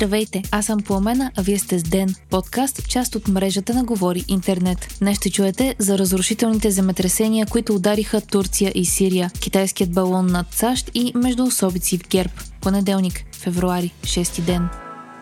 Здравейте, аз съм Пламена, а вие сте с Ден, подкаст, част от мрежата на Говори Интернет. Днес ще чуете за разрушителните земетресения, които удариха Турция и Сирия, китайският балон над САЩ и междуособици в Герб. Понеделник, февруари, 6 ден.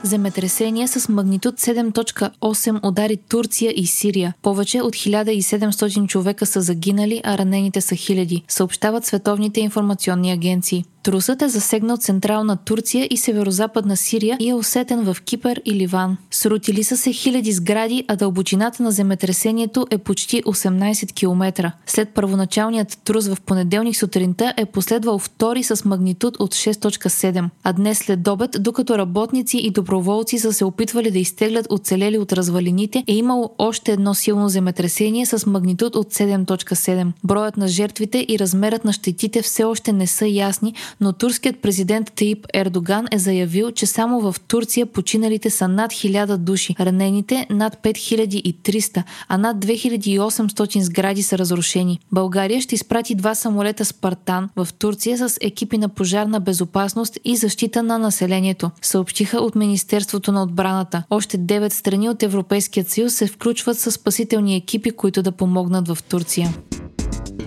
Земетресения с магнитуд 7.8 удари Турция и Сирия. Повече от 1700 човека са загинали, а ранените са хиляди, съобщават световните информационни агенции. Трусът е засегнал централна Турция и северо-западна Сирия и е усетен в Кипър и Ливан. Срутили са се хиляди сгради, а дълбочината на земетресението е почти 18 км. След първоначалният трус в понеделник сутринта е последвал втори с магнитуд от 6.7. А днес след обед, докато работници и доброволци са се опитвали да изтеглят оцелели от развалините, е имало още едно силно земетресение с магнитуд от 7.7. Броят на жертвите и размерът на щетите все още не са ясни, но турският президент Таип Ердоган е заявил, че само в Турция починалите са над 1000 души, ранените над 5300, а над 2800 сгради са разрушени. България ще изпрати два самолета Спартан в Турция с екипи на пожарна безопасност и защита на населението, съобщиха от Министерството на отбраната. Още 9 страни от Европейският съюз се включват с спасителни екипи, които да помогнат в Турция.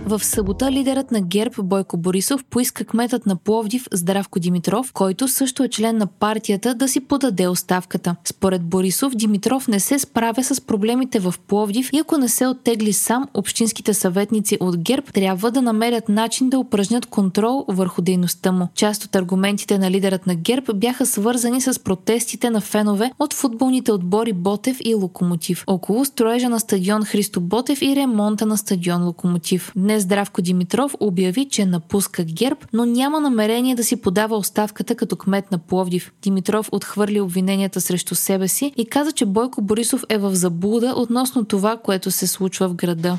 В събота лидерът на ГЕРБ Бойко Борисов поиска кметът на Пловдив Здравко Димитров, който също е член на партията, да си подаде оставката. Според Борисов, Димитров не се справя с проблемите в Пловдив и ако не се оттегли сам, общинските съветници от ГЕРБ трябва да намерят начин да упражнят контрол върху дейността му. Част от аргументите на лидерът на ГЕРБ бяха свързани с протестите на фенове от футболните отбори Ботев и Локомотив, около строежа на стадион Христо Ботев и ремонта на стадион Локомотив. Днес Здравко Димитров обяви, че напуска ГЕРБ, но няма намерение да си подава оставката като кмет на Пловдив. Димитров отхвърли обвиненията срещу себе си и каза, че Бойко Борисов е в заблуда относно това, което се случва в града.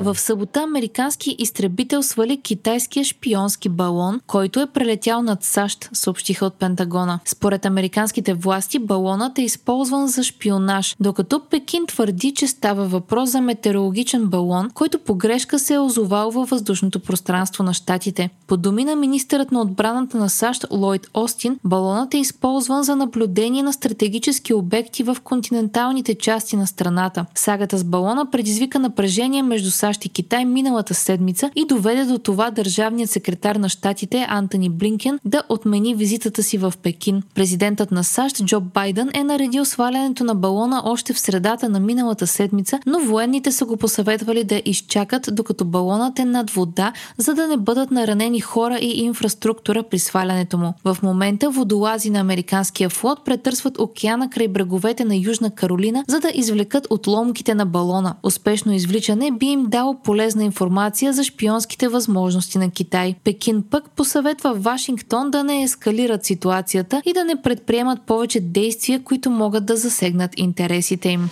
В събота американски изтребител свали китайския шпионски балон, който е прелетял над САЩ, съобщиха от Пентагона. Според американските власти балонът е използван за шпионаж, докато Пекин твърди, че става въпрос за метеорологичен балон, който по грешка се е озовал във въздушното пространство на щатите. По думи на министърът на отбраната на САЩ Лойд Остин, балонът е използван за наблюдение на стратегически обекти в континенталните части на страната. Сагата с балона предизвика напрежение между САЩ САЩ и Китай миналата седмица и доведе до това държавният секретар на щатите Антони Блинкен да отмени визитата си в Пекин. Президентът на САЩ Джо Байден е наредил свалянето на балона още в средата на миналата седмица, но военните са го посъветвали да изчакат докато балонът е над вода, за да не бъдат наранени хора и инфраструктура при свалянето му. В момента водолази на американския флот претърсват океана край бреговете на Южна Каролина, за да извлекат отломките на балона. Успешно извличане би им дало полезна информация за шпионските възможности на Китай. Пекин пък посъветва Вашингтон да не ескалират ситуацията и да не предприемат повече действия, които могат да засегнат интересите им.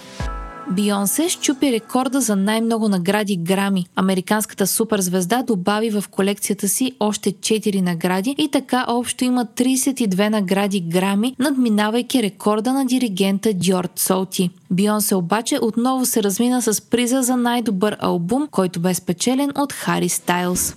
Бионсе щупи рекорда за най-много награди Грами. Американската суперзвезда добави в колекцията си още 4 награди и така общо има 32 награди Грами, надминавайки рекорда на диригента Дьорд Солти. Бионсе обаче отново се размина с приза за най-добър албум, който бе спечелен от Хари Стайлз.